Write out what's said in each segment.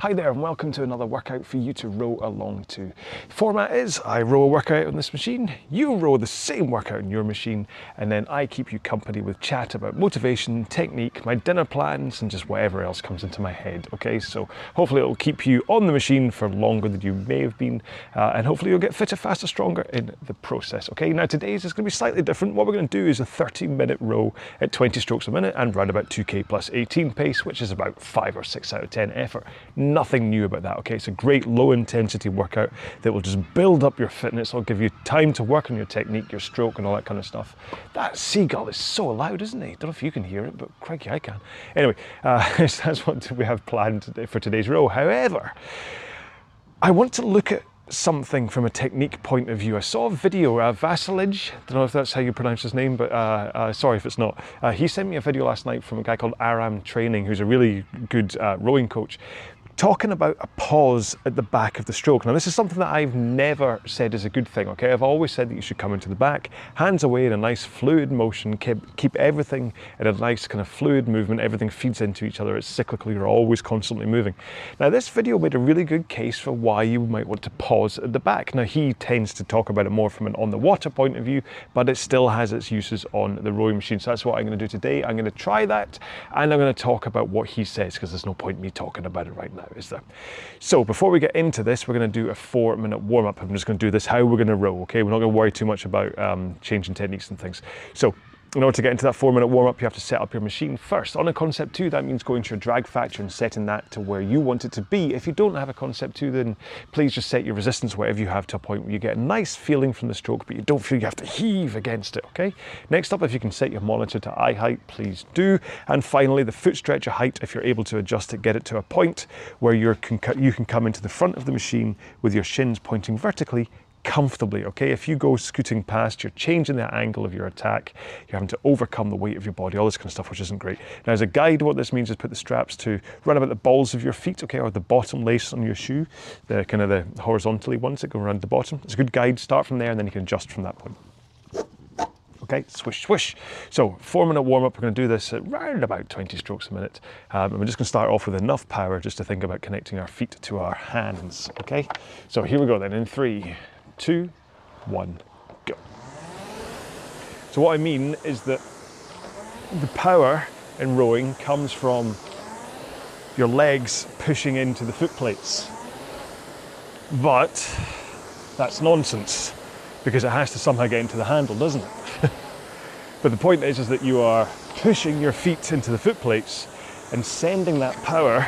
Hi there and welcome to another workout for you to row along to. Format is I row a workout on this machine, you row the same workout on your machine, and then I keep you company with chat about motivation, technique, my dinner plans, and just whatever else comes into my head. Okay, so hopefully it'll keep you on the machine for longer than you may have been, uh, and hopefully you'll get fitter, faster, stronger in the process. Okay, now today's is going to be slightly different. What we're going to do is a 30 minute row at 20 strokes a minute and run about 2k plus 18 pace, which is about 5 or 6 out of 10 effort nothing new about that, okay? It's a great low intensity workout that will just build up your fitness. It'll give you time to work on your technique, your stroke, and all that kind of stuff. That seagull is so loud, isn't he? Don't know if you can hear it, but crikey, I can. Anyway, uh, that's what we have planned for today's row. However, I want to look at something from a technique point of view. I saw a video, uh, Vasilij, I don't know if that's how you pronounce his name, but uh, uh, sorry if it's not. Uh, he sent me a video last night from a guy called Aram Training, who's a really good uh, rowing coach talking about a pause at the back of the stroke. Now, this is something that I've never said is a good thing, okay? I've always said that you should come into the back, hands away in a nice fluid motion, keep, keep everything in a nice kind of fluid movement, everything feeds into each other, it's cyclical, you're always constantly moving. Now, this video made a really good case for why you might want to pause at the back. Now, he tends to talk about it more from an on the water point of view, but it still has its uses on the rowing machine. So that's what I'm going to do today. I'm going to try that, and I'm going to talk about what he says, because there's no point me talking about it right now is there? So before we get into this, we're going to do a four minute warm up. I'm just going to do this how we're going to row, okay? We're not going to worry too much about um, changing techniques and things. So in order to get into that four minute warm up, you have to set up your machine first. On a concept two, that means going to your drag factor and setting that to where you want it to be. If you don't have a concept two, then please just set your resistance, whatever you have, to a point where you get a nice feeling from the stroke, but you don't feel you have to heave against it, okay? Next up, if you can set your monitor to eye height, please do. And finally, the foot stretcher height, if you're able to adjust it, get it to a point where you can come into the front of the machine with your shins pointing vertically comfortably, okay? If you go scooting past, you're changing the angle of your attack, you're having to overcome the weight of your body, all this kind of stuff, which isn't great. Now, as a guide, what this means is put the straps to run about the balls of your feet, okay, or the bottom lace on your shoe, the kind of the horizontally ones that go around the bottom. It's a good guide, start from there, and then you can adjust from that point. Okay, swish, swish. So four minute warm up, we're gonna do this at around about 20 strokes a minute. Um, and we're just gonna start off with enough power just to think about connecting our feet to our hands, okay? So here we go then, in three, two, one, go. So what I mean is that the power in rowing comes from your legs pushing into the foot plates. But that's nonsense because it has to somehow get into the handle, doesn't it? but the point is, is that you are pushing your feet into the foot plates and sending that power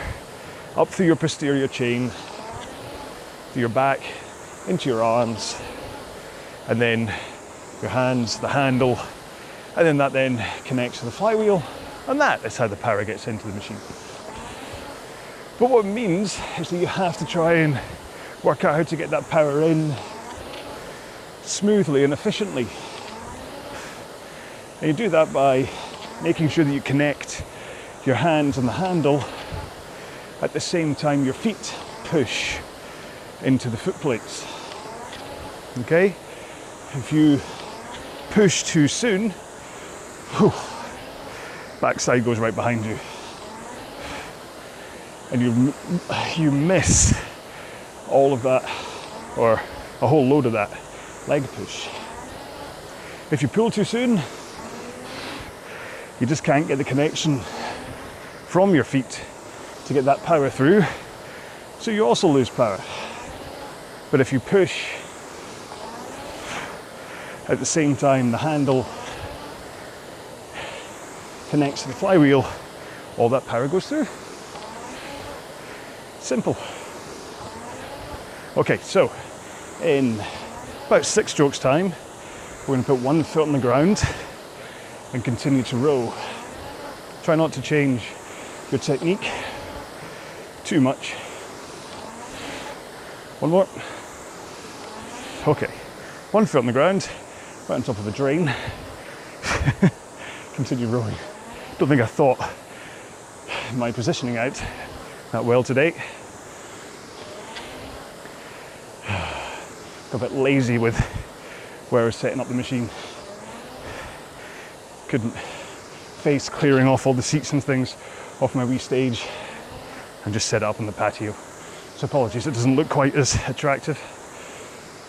up through your posterior chain, to your back, into your arms, and then your hands, the handle, and then that then connects to the flywheel, and that is how the power gets into the machine. But what it means is that you have to try and work out how to get that power in smoothly and efficiently. And you do that by making sure that you connect your hands on the handle at the same time your feet push into the foot plates. Okay? If you push too soon, whew, backside goes right behind you. And you, you miss all of that, or a whole load of that leg push. If you pull too soon, you just can't get the connection from your feet to get that power through, so you also lose power. But if you push at the same time the handle connects to the flywheel, all that power goes through. Simple. Okay, so in about six strokes time, we're going to put one foot on the ground and continue to row. Try not to change your technique too much. One more. Okay, one foot on the ground, right on top of the drain. Continue rowing. Don't think I thought my positioning out that well today. Got a bit lazy with where I was setting up the machine. Couldn't face clearing off all the seats and things off my wee stage and just set it up on the patio. So apologies, it doesn't look quite as attractive.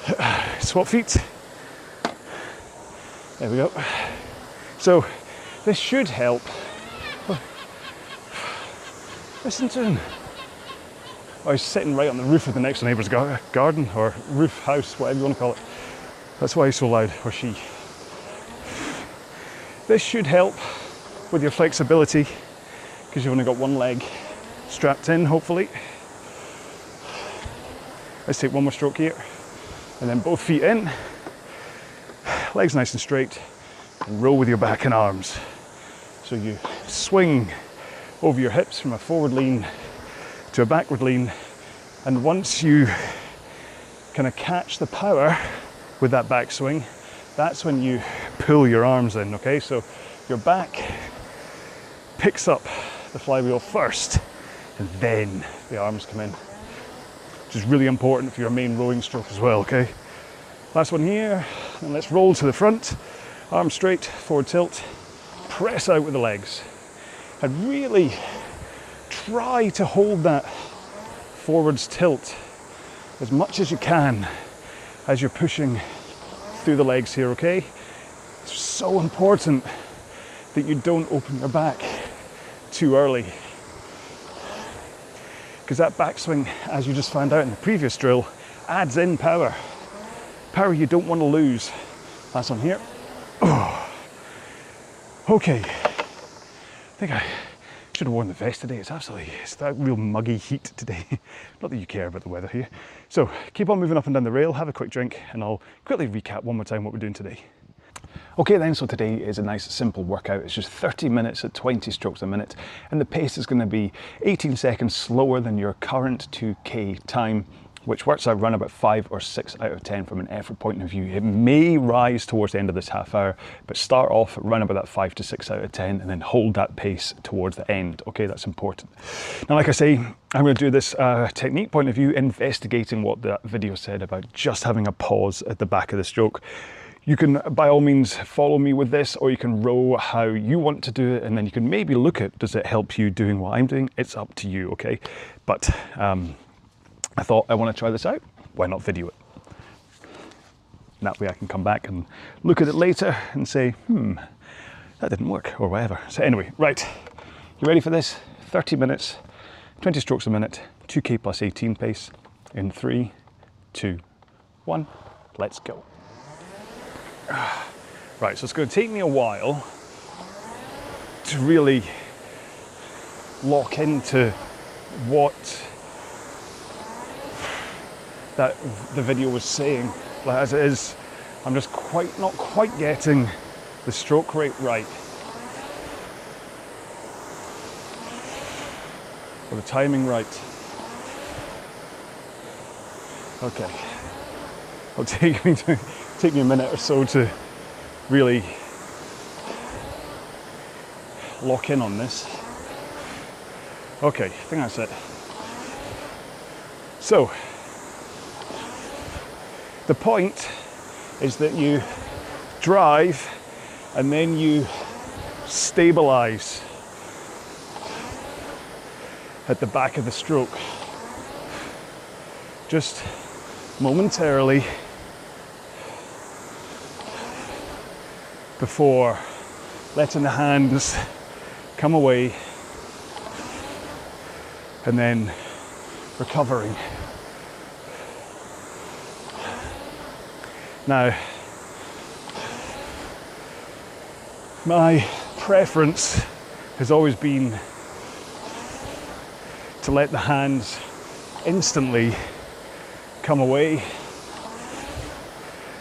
Swap feet. There we go. So this should help. Oh. Listen to him. I oh, was sitting right on the roof of the next neighbour's garden or roof house, whatever you want to call it. That's why he's so loud, or she. This should help with your flexibility because you've only got one leg strapped in, hopefully. Let's take one more stroke here and then both feet in, legs nice and straight, and roll with your back and arms. So you swing over your hips from a forward lean to a backward lean, and once you kind of catch the power with that back swing, that's when you pull your arms in, okay? So your back picks up the flywheel first, and then the arms come in, which is really important for your main rowing stroke as well, okay? Last one here, and let's roll to the front, Arm straight, forward tilt, press out with the legs, and really try to hold that forwards tilt as much as you can as you're pushing through the legs here, okay? It's so important that you don't open your back too early. Because that backswing, as you just found out in the previous drill, adds in power. Power you don't want to lose. Last one here. Oh. Okay. I think I should have worn the vest today. It's absolutely, it's that real muggy heat today. Not that you care about the weather here. So keep on moving up and down the rail, have a quick drink, and I'll quickly recap one more time what we're doing today. Okay then, so today is a nice simple workout. It's just 30 minutes at 20 strokes a minute, and the pace is gonna be 18 seconds slower than your current 2K time which works out around about five or six out of 10 from an effort point of view. It may rise towards the end of this half hour, but start off around about that five to six out of 10 and then hold that pace towards the end. Okay, that's important. Now, like I say, I'm to do this uh, technique point of view, investigating what that video said about just having a pause at the back of the stroke. You can, by all means, follow me with this, or you can row how you want to do it, and then you can maybe look at does it help you doing what I'm doing? It's up to you, okay? But um, I thought I want to try this out. Why not video it? That way I can come back and look at it later and say, hmm, that didn't work or whatever. So anyway, right, you ready for this? 30 minutes, 20 strokes a minute, 2K plus 18 pace in three, two, one, let's go. Right, so it's going to take me a while to really lock into what that the video was saying. Like as it is, I'm just quite not quite getting the stroke rate right. Or the timing right. Okay. It'll take me to, take me a minute or so to really lock in on this. Okay, I think that's it. So the point is that you drive and then you stabilize at the back of the stroke. Just momentarily before letting the hands come away and then recovering. Now, my preference has always been to let the hands instantly come away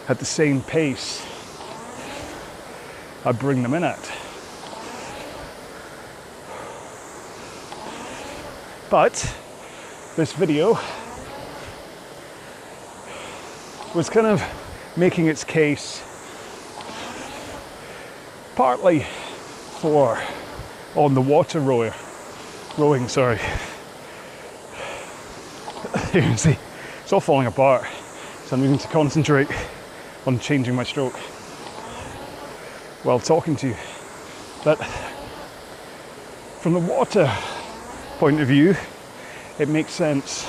at the same pace I bring them in at. But this video was kind of making its case partly for on the water rower rowing sorry. You can see it's all falling apart. So I'm needing to concentrate on changing my stroke while talking to you but from the water point of view it makes sense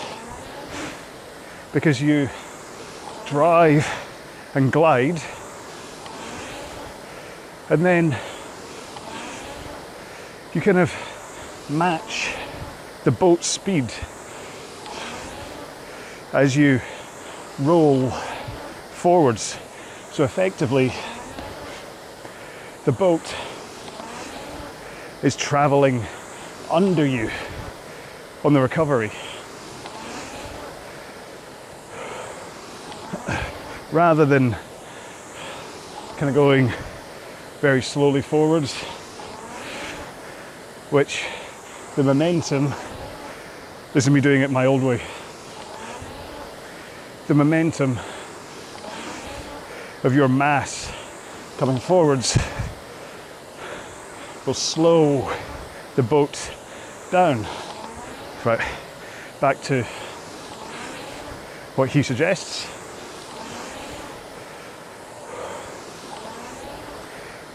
because you drive and glide, and then you kind of match the boat's speed as you roll forwards. So effectively, the boat is traveling under you on the recovery. Rather than kind of going very slowly forwards, which the momentum, is me doing it my old way, the momentum of your mass coming forwards will slow the boat down. Right, back to what he suggests.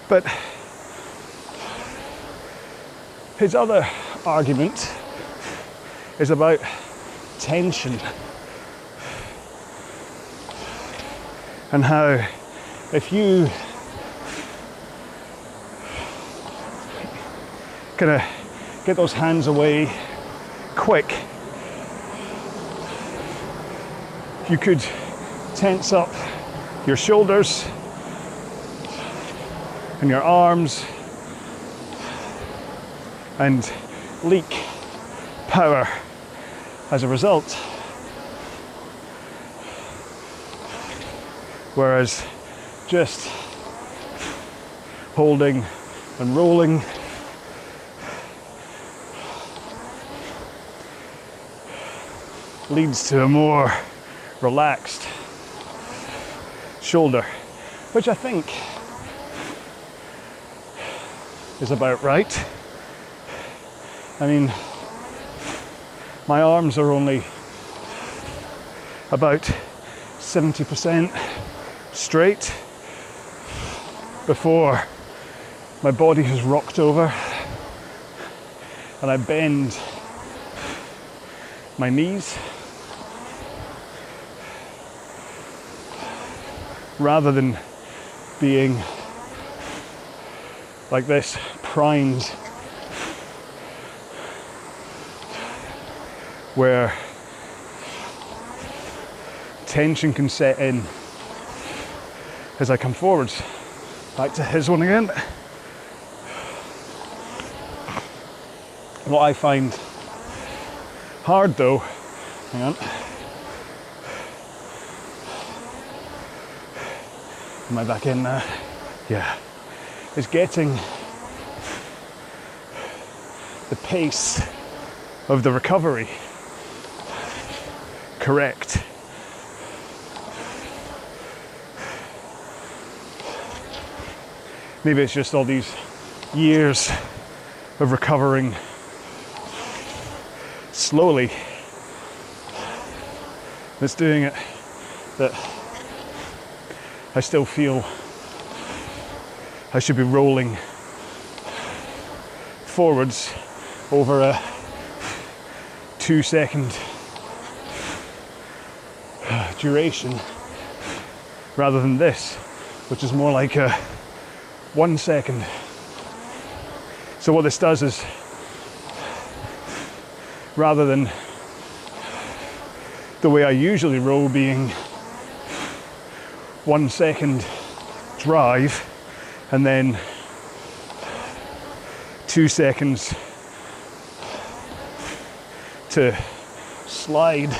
But his other argument is about tension and how if you of get those hands away quick, you could tense up your shoulders and your arms and leak power as a result. Whereas just holding and rolling leads to a more relaxed shoulder, which I think is about right. I mean, my arms are only about 70% straight before my body has rocked over and I bend my knees rather than being like this, primed, where tension can set in as I come forwards. Back to his one again. What I find hard though, hang on. Am I back in there? Yeah. It's getting the pace of the recovery correct. Maybe it's just all these years of recovering slowly that's doing it that I still feel I should be rolling forwards over a two second duration rather than this, which is more like a one second. So, what this does is rather than the way I usually roll being one second drive and then two seconds to slide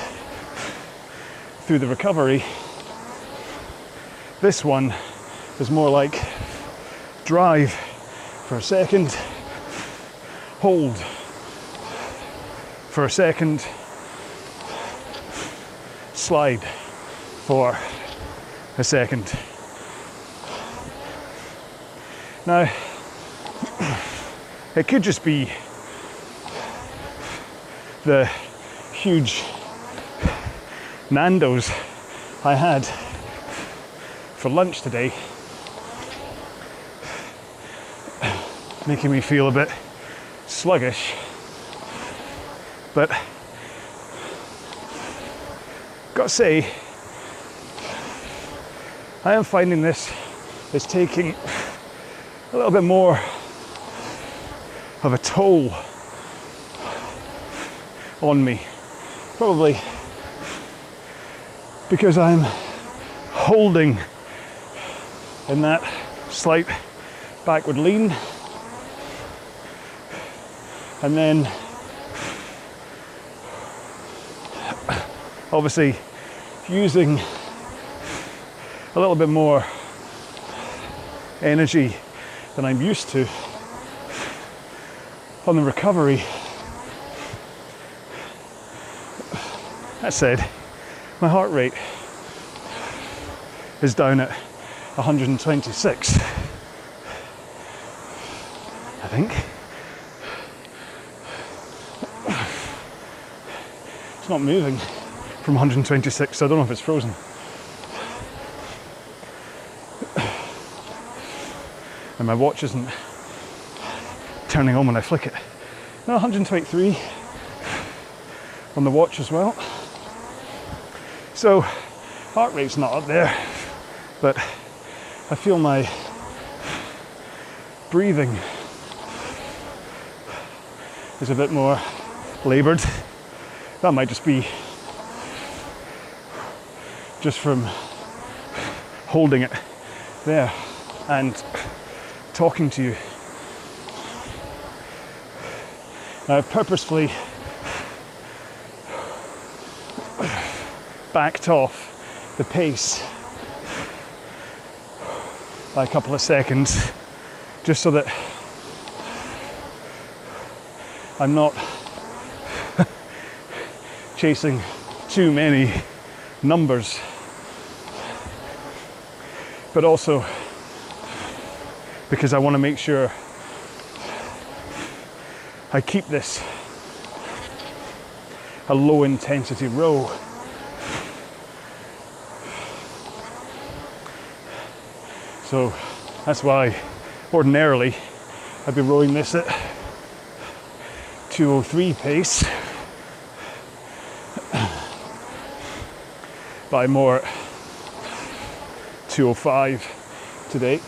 through the recovery. This one is more like drive for a second, hold for a second, slide for a second. Now, it could just be the huge Nando's I had for lunch today, making me feel a bit sluggish. But got to say, I am finding this is taking a little bit more of a toll on me. Probably because I'm holding in that slight backward lean and then obviously using a little bit more energy than I'm used to on the recovery. That said, my heart rate is down at 126. I think. It's not moving from 126, so I don't know if it's frozen. And my watch isn't turning on when I flick it. No, 123 on the watch as well. So heart rate's not up there, but I feel my breathing is a bit more laboured. That might just be just from holding it there and talking to you. I've purposefully backed off the pace by a couple of seconds just so that I'm not chasing too many numbers, but also because I want to make sure I keep this a low intensity row. So that's why ordinarily I'd be rowing this at 203 pace. I'm more at 205 today.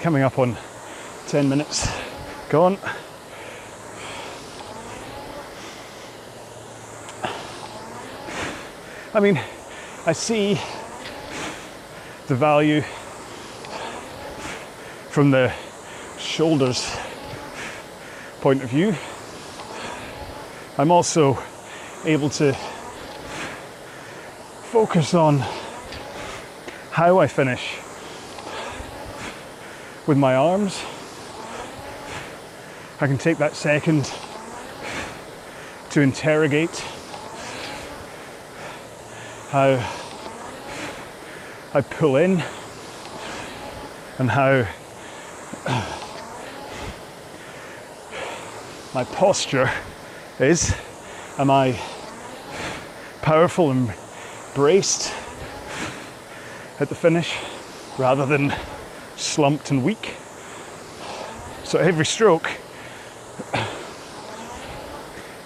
Coming up on 10 minutes. Gone. I mean, I see the value from the shoulders point of view. I'm also able to focus on how I finish with my arms. I can take that second to interrogate how I pull in and how my posture is. Am I powerful and braced at the finish rather than slumped and weak? So every stroke,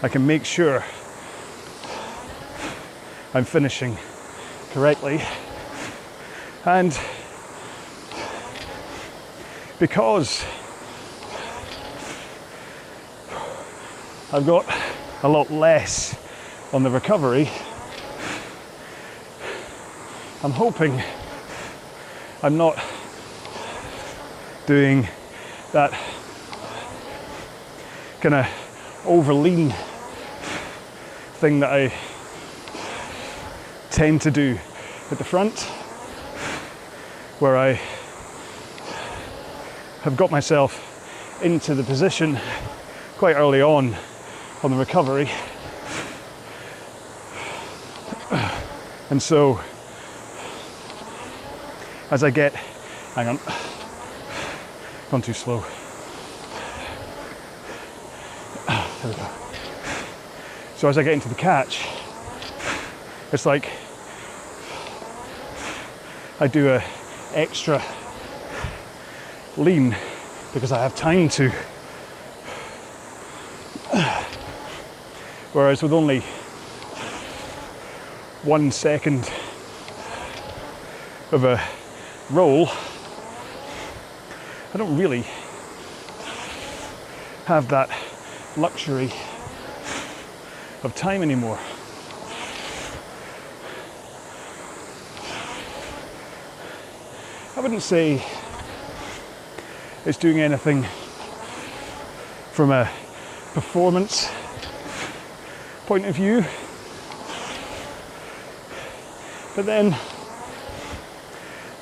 I can make sure I'm finishing correctly. And because I've got a lot less on the recovery, I'm hoping I'm not doing that kind of overlean thing that I tend to do at the front, where I have got myself into the position quite early on on the recovery. And so, as I get, hang on, gone too slow. There we go. So as I get into the catch, it's like I do a extra lean because I have time to Whereas with only one second of a roll, I don't really have that luxury of time anymore. I wouldn't say it's doing anything from a performance point of view. But then,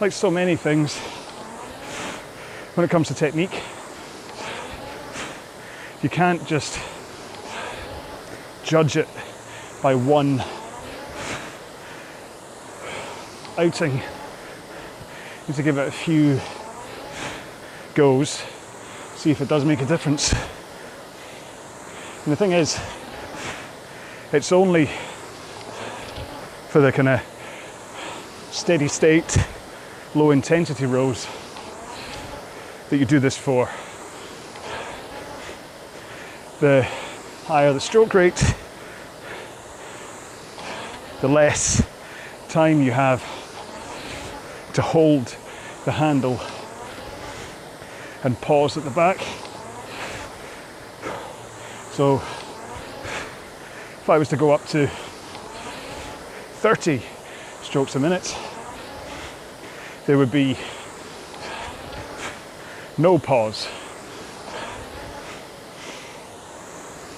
like so many things, when it comes to technique, you can't just judge it by one outing. You need to give it a few goes, see if it does make a difference. And the thing is, it's only for the kind of steady state, low intensity rows that you do this for. The higher the stroke rate, the less time you have to hold the handle and pause at the back. So if I was to go up to 30 strokes a minute, there would be no pause.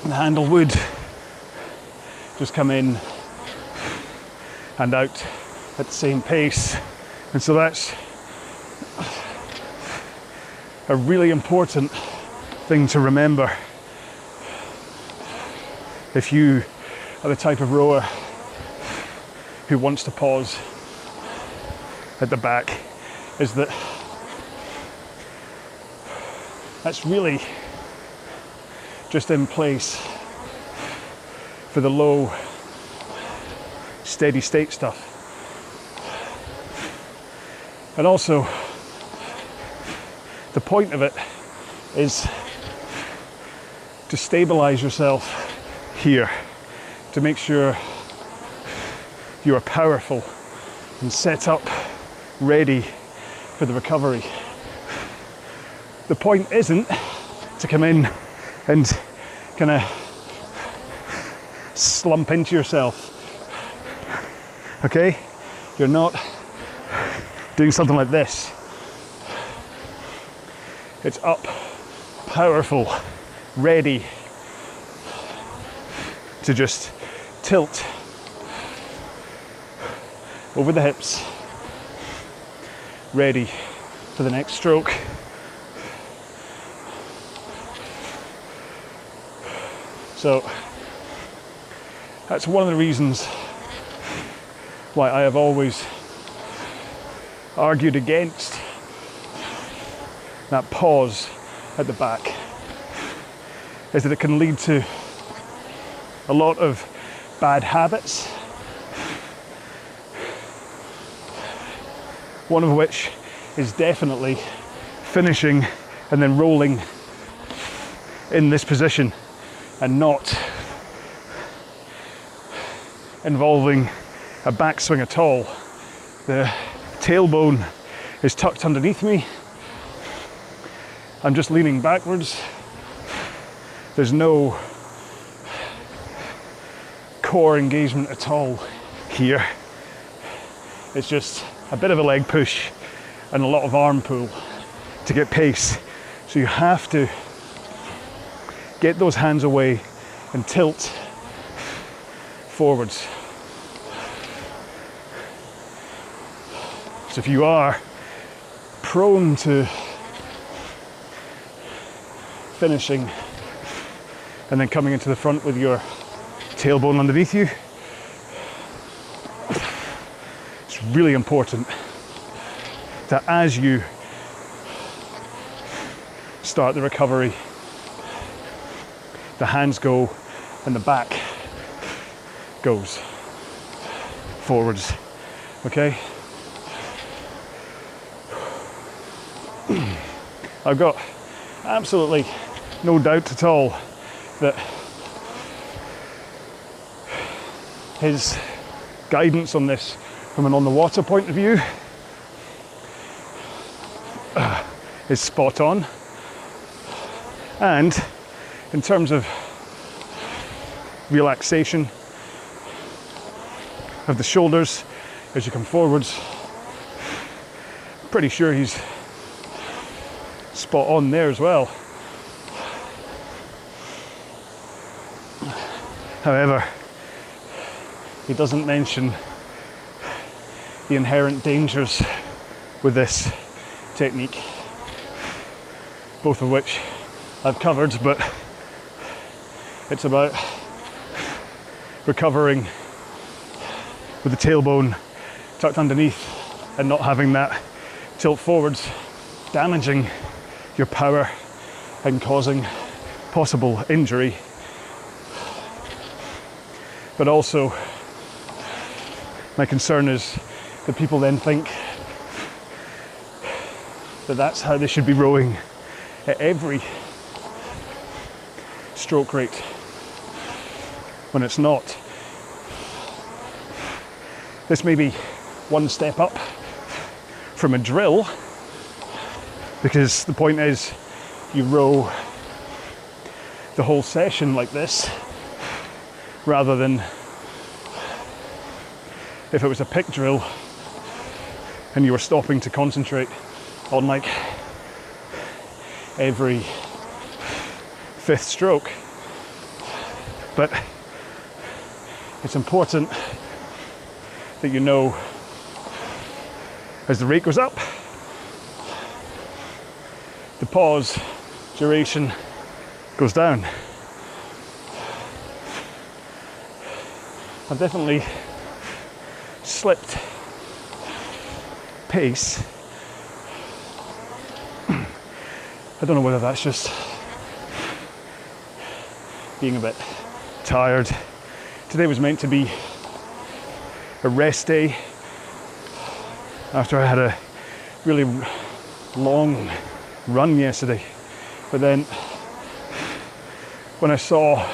The handle would just come in and out at the same pace. And so that's a really important thing to remember. If you are the type of rower who wants to pause at the back, is that that's really just in place for the low steady state stuff. And also, the point of it is to stabilize yourself here, to make sure you are powerful and set up ready for the recovery. The point isn't to come in and kind of slump into yourself. Okay? You're not doing something like this. It's up, powerful, ready to just tilt over the hips, ready for the next stroke. So that's one of the reasons why I have always argued against that pause at the back is that it can lead to a lot of bad habits. One of which is definitely finishing and then rolling in this position and not involving a backswing at all. The tailbone is tucked underneath me. I'm just leaning backwards. There's no core engagement at all here. It's just a bit of a leg push and a lot of arm pull to get pace. So you have to get those hands away and tilt forwards. So if you are prone to finishing and then coming into the front with your tailbone underneath you, it's really important that as you start the recovery, the hands go and the back goes forwards. Okay? I've got absolutely no doubt at all that his guidance on this from an on the water point of view uh, is spot on. And in terms of relaxation of the shoulders as you come forwards, pretty sure he's spot on there as well. However, he doesn't mention the inherent dangers with this technique, both of which I've covered, but it's about recovering with the tailbone tucked underneath and not having that tilt forwards, damaging your power and causing possible injury. But also, my concern is that people then think that that's how they should be rowing at every stroke rate when it's not. This may be one step up from a drill because the point is you row the whole session like this rather than if it was a pick drill and you were stopping to concentrate on like every fifth stroke. But it's important that you know as the rate goes up, the pause duration goes down. I've definitely slipped pace. I don't know whether that's just being a bit tired. Today was meant to be a rest day after I had a really long run yesterday. But then when I saw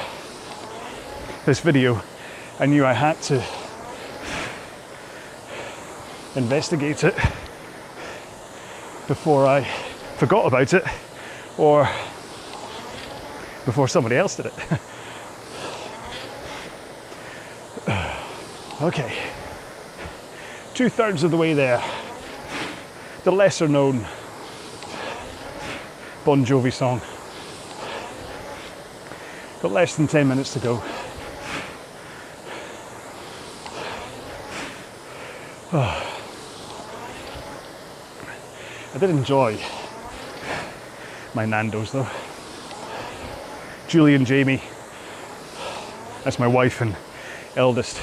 this video, I knew I had to investigate it before I forgot about it or before somebody else did it. okay, two thirds of the way there. The lesser known Bon Jovi song. Got less than 10 minutes to go. Oh. I did enjoy my Nando's though. Julie and Jamie, that's my wife and eldest,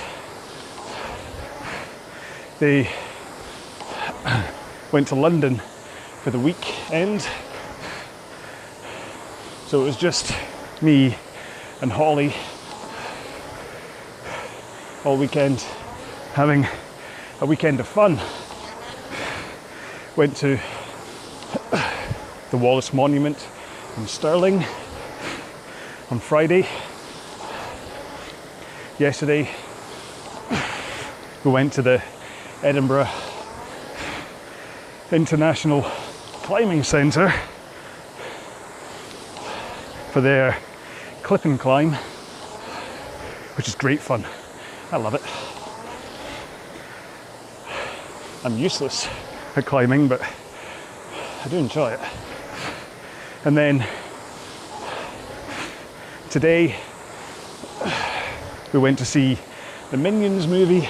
they went to London for the weekend. So it was just me and Holly all weekend having a weekend of fun. Went to the Wallace Monument in Stirling on Friday. Yesterday, we went to the Edinburgh International Climbing Centre for their clip and climb, which is great fun. I love it. I'm useless at climbing, but I do enjoy it. And then today we went to see the Minions movie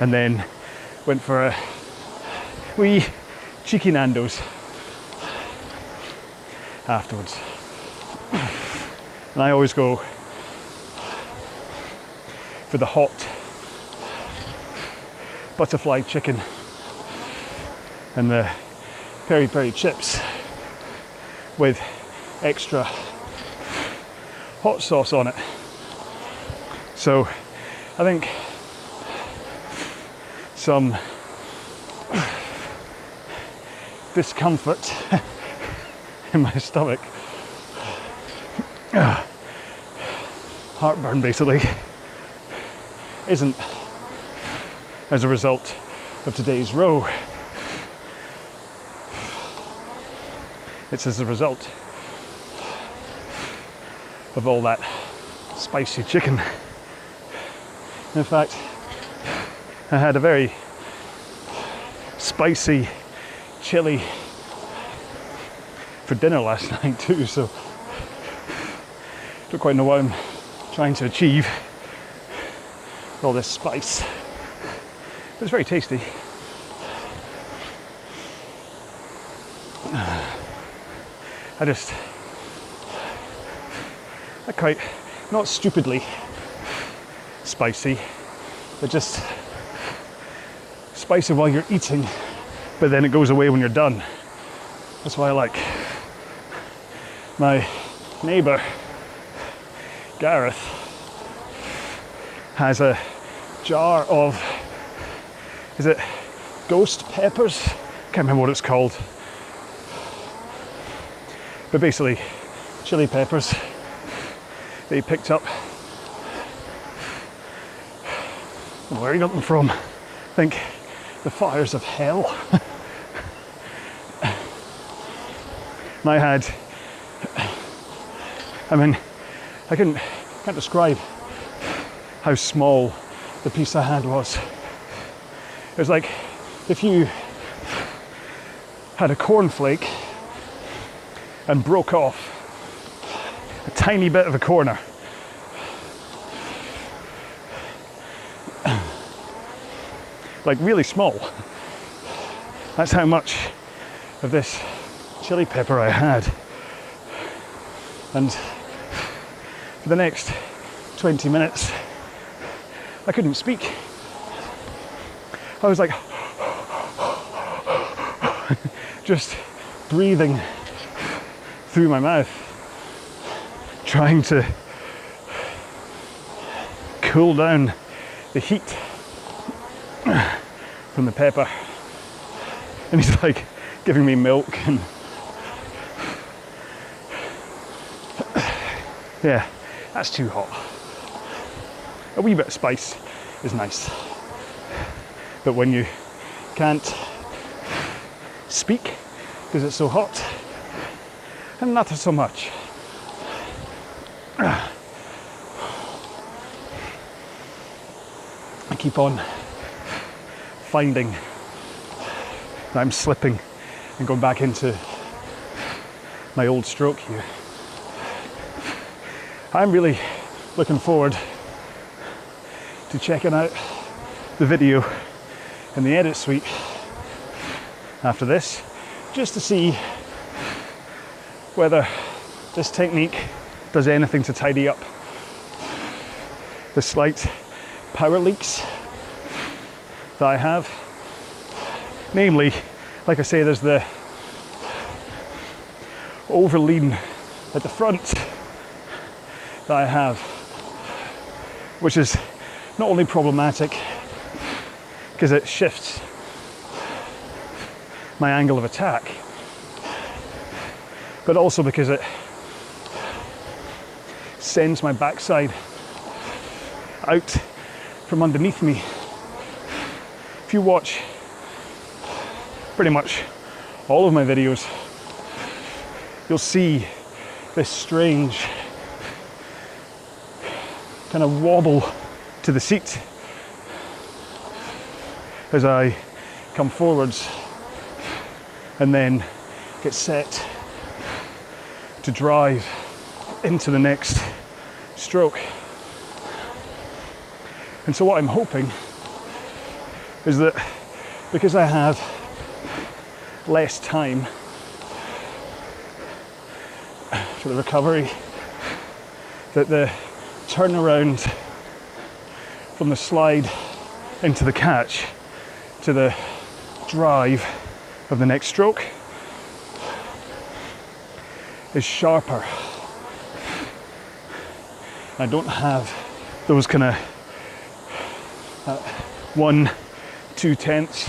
and then went for a wee cheeky Nando's afterwards. And I always go for the hot butterfly chicken and the peri peri chips with extra hot sauce on it. So I think some discomfort in my stomach heartburn basically isn't as a result of today's row. It's as a result of all that spicy chicken. In fact, I had a very spicy chili for dinner last night too, so don't quite know what I'm trying to achieve with all this spice. But it's very tasty. I just I quite not stupidly spicy, but just spicy while you're eating, but then it goes away when you're done. That's why I like my neighbour Gareth has a jar of is it ghost peppers? Can't remember what it's called. But basically chili peppers that he picked up. Where he got them from? I think the fires of hell. and I had, I mean, I couldn't, can't describe how small the piece I had was. It was like if you had a cornflake and broke off a tiny bit of a corner. Like really small. That's how much of this chili pepper I had. And for the next 20 minutes, I couldn't speak. I was like, just breathing through my mouth, trying to cool down the heat from the pepper. And he's like giving me milk and yeah, that's too hot. A wee bit of spice is nice. But when you can't speak because it's so hot, and not so much. I keep on finding that I'm slipping and going back into my old stroke here. I'm really looking forward to checking out the video in the edit suite after this just to see whether this technique does anything to tidy up the slight power leaks that I have. Namely, like I say, there's the over lean at the front that I have, which is not only problematic because it shifts my angle of attack, but also because it sends my backside out from underneath me. You watch pretty much all of my videos, you'll see this strange kind of wobble to the seat as I come forwards and then get set to drive into the next stroke. And so, what I'm hoping is that because I have less time for the recovery, that the turnaround from the slide into the catch to the drive of the next stroke is sharper. I don't have those kind of uh, one, two tenths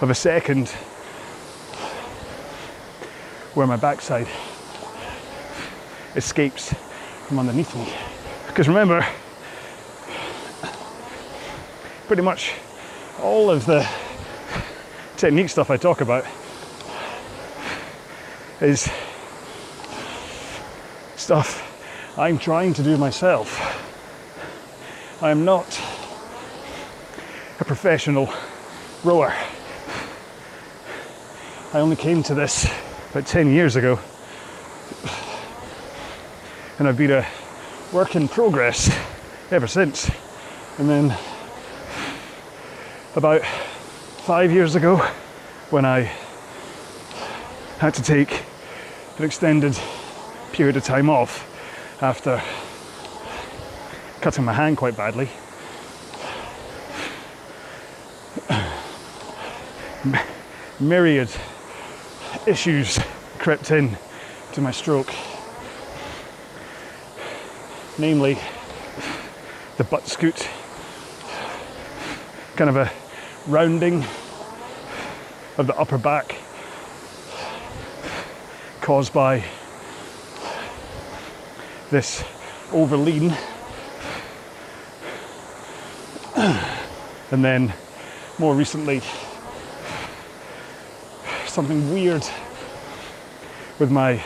of a second where my backside escapes from underneath me. Because remember, pretty much all of the technique stuff I talk about is stuff I'm trying to do myself. I am not professional rower. I only came to this about 10 years ago. And I've been a work in progress ever since. And then about five years ago, when I had to take an extended period of time off after cutting my hand quite badly. Myriad issues crept in to my stroke, namely the butt scoot, kind of a rounding of the upper back caused by this over lean. And then more recently, something weird with my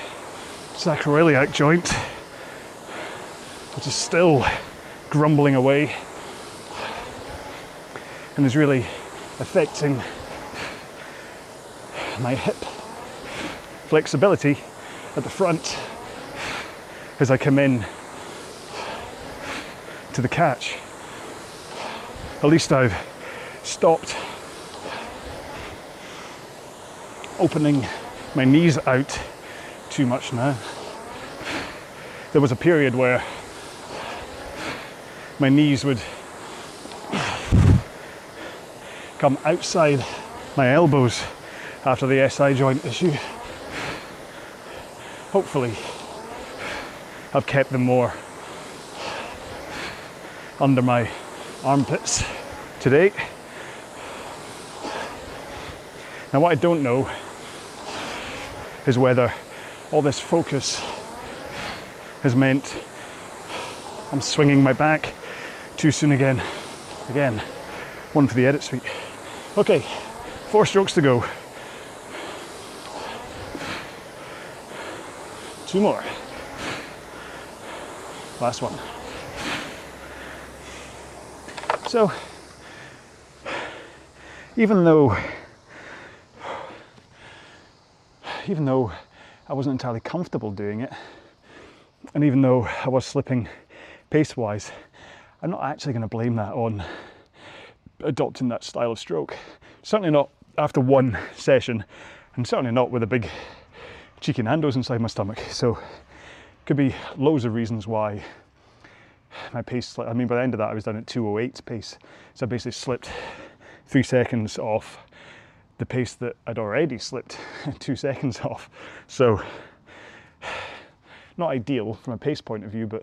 sacroiliac joint, which is still grumbling away and is really affecting my hip flexibility at the front as I come in to the catch. At least I've stopped opening my knees out too much now. There was a period where my knees would come outside my elbows after the SI joint issue. Hopefully, I've kept them more under my armpits today. Now, what I don't know is whether all this focus has meant I'm swinging my back too soon again. Again, one for the edit suite. Okay, four strokes to go. Two more. Last one. So, even though, even though I wasn't entirely comfortable doing it, and even though I was slipping pace wise, I'm not actually going to blame that on adopting that style of stroke. Certainly not after one session, and certainly not with a big cheeky Nando's inside my stomach. So could be loads of reasons why my pace. I mean, by the end of that, I was down at 208 pace, so I basically slipped three seconds off the pace that I'd already slipped two seconds off. So not ideal from a pace point of view, but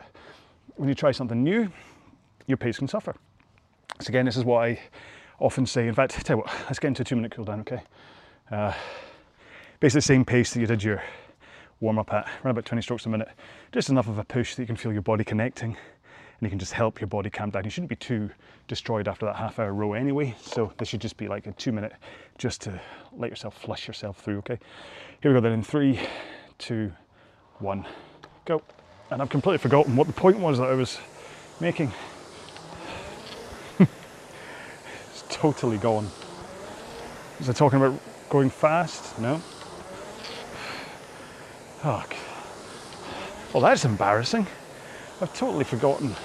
when you try something new, your pace can suffer. So again, this is what I often say. In fact, tell you what, let's get into a two minute cool down, okay? Uh, basically the same pace that you did your warm up at, around about 20 strokes a minute. Just enough of a push that you can feel your body connecting and you can just help your body calm down. You shouldn't be too destroyed after that half hour row anyway. So this should just be like a two minute just to let yourself flush yourself through, okay? Here we go then in three, two, one, go. And I've completely forgotten what the point was that I was making. it's totally gone. Was I talking about going fast? No. Fuck. Well, that's embarrassing. I've totally forgotten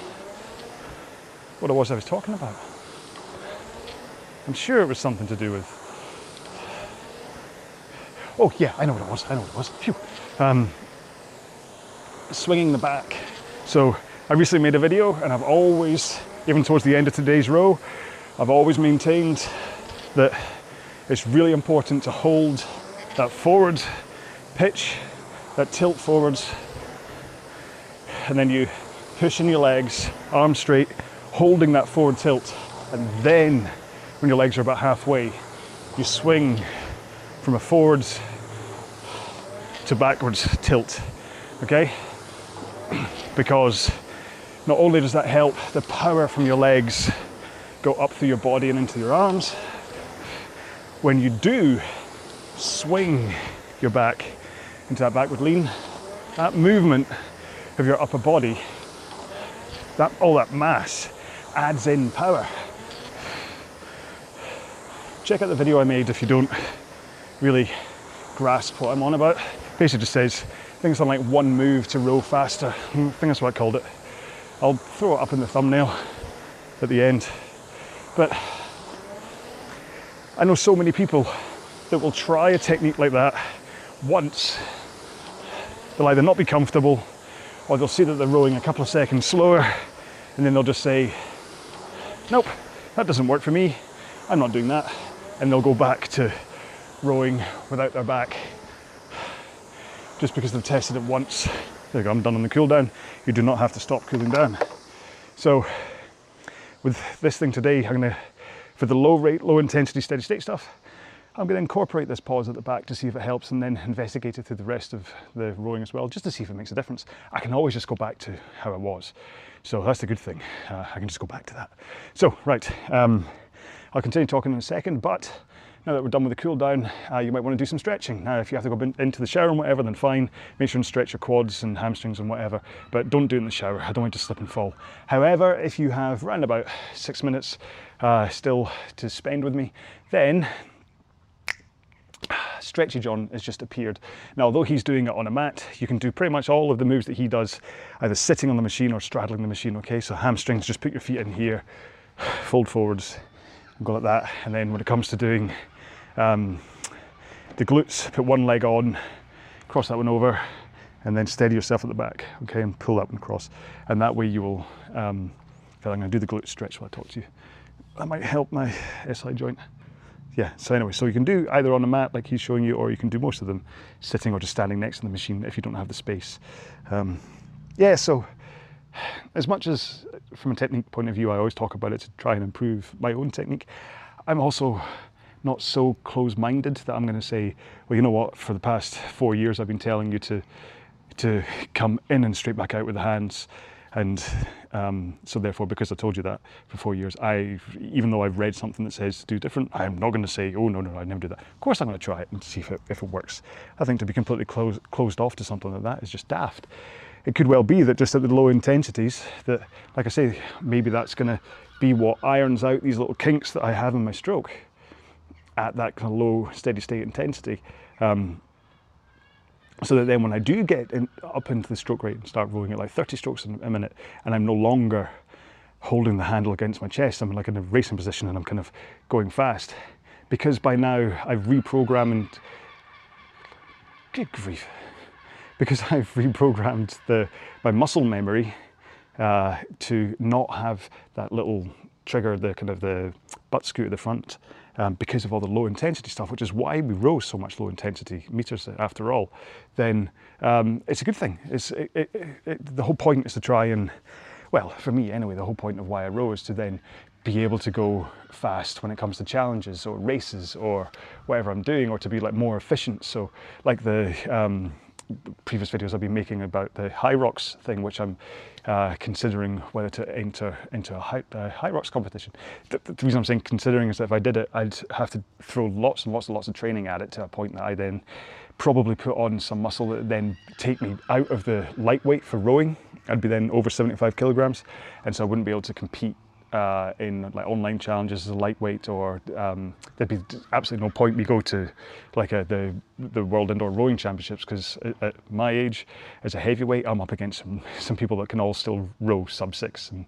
what it was I was talking about. I'm sure it was something to do with. Oh, yeah, I know what it was. I know what it was. Phew. Um, swinging the back. So I recently made a video, and I've always, even towards the end of today's row, I've always maintained that it's really important to hold that forward pitch, that tilt forwards, and then you push in your legs, arms straight, holding that forward tilt, and then when your legs are about halfway, you swing from a forwards to backwards tilt. Okay? because not only does that help the power from your legs go up through your body and into your arms, when you do swing your back into that backward lean, that movement of your upper body, that all that mass adds in power. Check out the video I made if you don't really grasp what I'm on about. Basically just says things like one move to row faster. Hmm, I think that's what I called it. I'll throw it up in the thumbnail at the end. But I know so many people that will try a technique like that once. They'll either not be comfortable or they'll see that they're rowing a couple of seconds slower and then they'll just say, Nope, that doesn't work for me. I'm not doing that. And they'll go back to rowing without their back just because they've tested it once. There you go, I'm done on the cool down. You do not have to stop cooling down. So with this thing today, I'm gonna, for the low rate, low intensity, steady state stuff, I'm gonna incorporate this pause at the back to see if it helps and then investigate it through the rest of the rowing as well, just to see if it makes a difference. I can always just go back to how it was. So that's the good thing. Uh, I can just go back to that. So, right, um, I'll continue talking in a second, but now that we're done with the cool down, uh, you might want to do some stretching. Now, if you have to go into the shower and whatever, then fine. Make sure and stretch your quads and hamstrings and whatever, but don't do it in the shower. I don't want to slip and fall. However, if you have around about six minutes uh, still to spend with me, then Stretchy John has just appeared. Now, although he's doing it on a mat, you can do pretty much all of the moves that he does, either sitting on the machine or straddling the machine, okay? So hamstrings, just put your feet in here, fold forwards, go like that. And then when it comes to doing um, the glutes, put one leg on, cross that one over, and then steady yourself at the back, okay, and pull that one across. And that way you will, um, I'm to do the glute stretch while I talk to you. That might help my SI joint. Yeah, so anyway, so you can do either on a mat like he's showing you, or you can do most of them sitting or just standing next to the machine if you don't have the space. Um, yeah, so as much as from a technique point of view, I always talk about it to try and improve my own technique, I'm also not so close-minded that I'm going to say, well, you know what? For the past four years, I've been telling you to to come in and straight back out with the hands, and um, so therefore, because I told you that for four years, I even though I've read something that says do different, I'm not going to say, oh no, no, I never do that. Of course, I'm going to try it and see if it, if it works. I think to be completely closed closed off to something like that is just daft. It could well be that just at the low intensities, that like I say, maybe that's going to be what irons out these little kinks that I have in my stroke at that kind of low steady state intensity. Um, so that then when I do get in, up into the stroke rate and start rowing at like 30 strokes a minute and I'm no longer holding the handle against my chest, I'm like in a racing position and I'm kind of going fast. Because by now I've reprogrammed, good grief, because I've reprogrammed the, my muscle memory uh, to not have that little trigger, the kind of the butt scoot at the front um, because of all the low intensity stuff, which is why we row so much low intensity meters after all, then um, it's a good thing. It's, it, it, it, the whole point is to try and, well, for me anyway, the whole point of why I row is to then be able to go fast when it comes to challenges or races or whatever I'm doing, or to be like more efficient. So, like the um, previous videos I've been making about the Hyrox thing, which I'm uh, considering whether to enter into a high, uh, Hyrox competition. The, the, reason I'm saying considering is that if I did it, I'd have to throw lots and lots and lots of training at it to a point that I then probably put on some muscle that then take me out of the lightweight for rowing. I'd be then over 75 kilograms, and so I wouldn't be able to compete uh, in like online challenges as a lightweight, or um, there'd be absolutely no point me go to like a, the the World Indoor Rowing Championships because at, my age, as a heavyweight, I'm up against some some people that can all still row sub six, and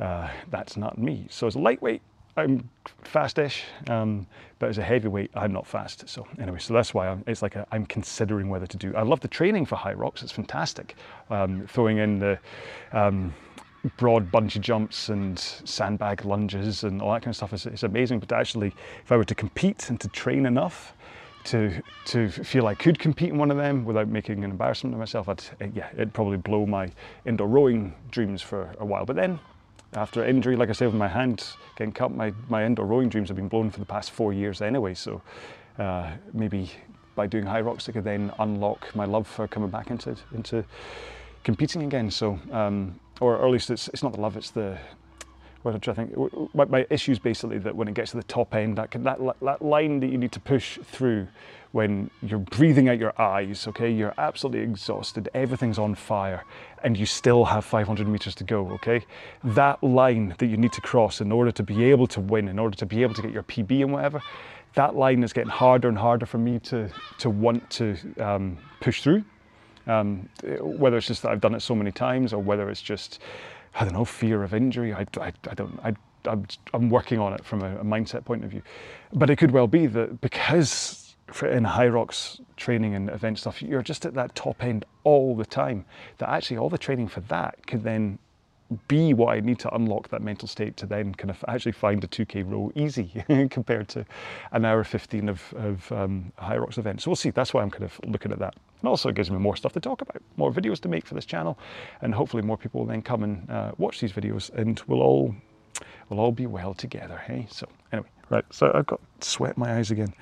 uh, that's not me. So as a lightweight, I'm fastish, um, but as a heavyweight, I'm not fast. So anyway, so that's why I'm, it's like i am considering whether to do. I love the training for Hyrox; it's fantastic. Um, throwing in the um, broad bungee jumps and sandbag lunges and all that kind of stuff is, is amazing. But actually, if I were to compete and to train enough to to feel I could compete in one of them without making an embarrassment of myself, I'd eh, yeah, it'd probably blow my indoor rowing dreams for a while. But then. After injury, like I said, with my hand getting cut, my, my indoor rowing dreams have been blown for the past four years anyway. So uh, maybe by doing Hyrox, I could then unlock my love for coming back into into competing again. So, um, or, or at least it's, it's not the love, it's the what I'm trying to think. My, my issue is basically that when it gets to the top end, that, can, that that line that you need to push through when you're breathing out your eyes, okay, you're absolutely exhausted, everything's on fire, and you still have 500 meters to go, okay? That line that you need to cross in order to be able to win, in order to be able to get your PB and whatever, that line is getting harder and harder for me to, to want to um, push through. Um, whether it's just that I've done it so many times or whether it's just, I don't know, fear of injury. I, I, I don't, I, I'm, I'm working on it from a, a mindset point of view. But it could well be that because in Hyrox training and event stuff, you're just at that top end all the time. That actually all the training for that could then be what I need to unlock that mental state to then kind of actually find a 2K row easy compared to an hour 15 of, of um, Hyrox event. So we'll see. That's why I'm kind of looking at that. And also gives me more stuff to talk about, more videos to make for this channel, and hopefully more people will then come and uh, watch these videos, and we'll all we'll all be well together. Hey. So anyway, right. So I've got sweat in my eyes again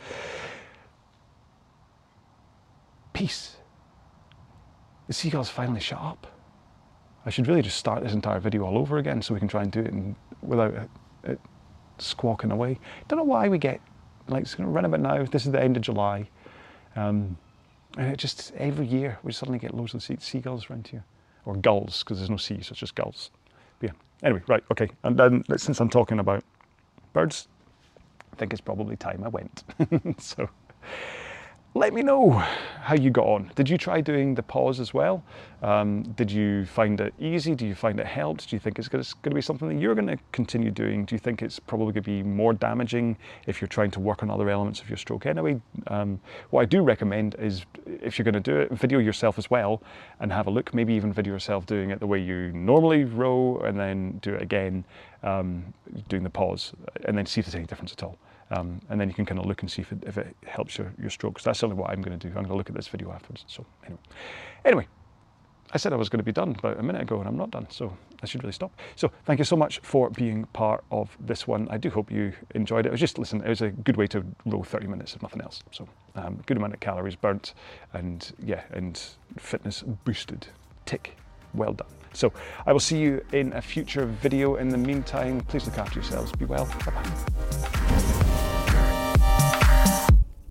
peace. The seagulls finally shut up. I should really just start this entire video all over again so we can try and do it in, without it, it squawking away. Don't know why we get, like, it's going to run about now. This is the end of July. Um, and it just, every year, we suddenly get loads of seagulls around here. Or gulls, because there's no sea, so it's just gulls. But yeah, anyway, right, okay. And then, since I'm talking about birds, I think it's probably time I went. so let me know how you got on. Did you try doing the pause as well? Um, did you find it easy? Do you find it helped? Do you think it's going to be something that you're going to continue doing? Do you think it's probably going to be more damaging if you're trying to work on other elements of your stroke anyway? Um, what I do recommend is if you're going to do it, video yourself as well and have a look. Maybe even video yourself doing it the way you normally row and then do it again, um, doing the pause, and then see if there's any difference at all. Um, and then you can kind of look and see if it, if it helps your, your strokes. That's certainly what I'm going to do. I'm going to look at this video afterwards. So anyway, anyway, I said I was going to be done about a minute ago and I'm not done, so I should really stop. So thank you so much for being part of this one. I do hope you enjoyed it. It was just, listen, it was a good way to roll 30 minutes if nothing else. So um, good amount of calories burnt and yeah, and fitness boosted. Tick, well done. So I will see you in a future video. In the meantime, please look after yourselves. Be well. Bye-bye.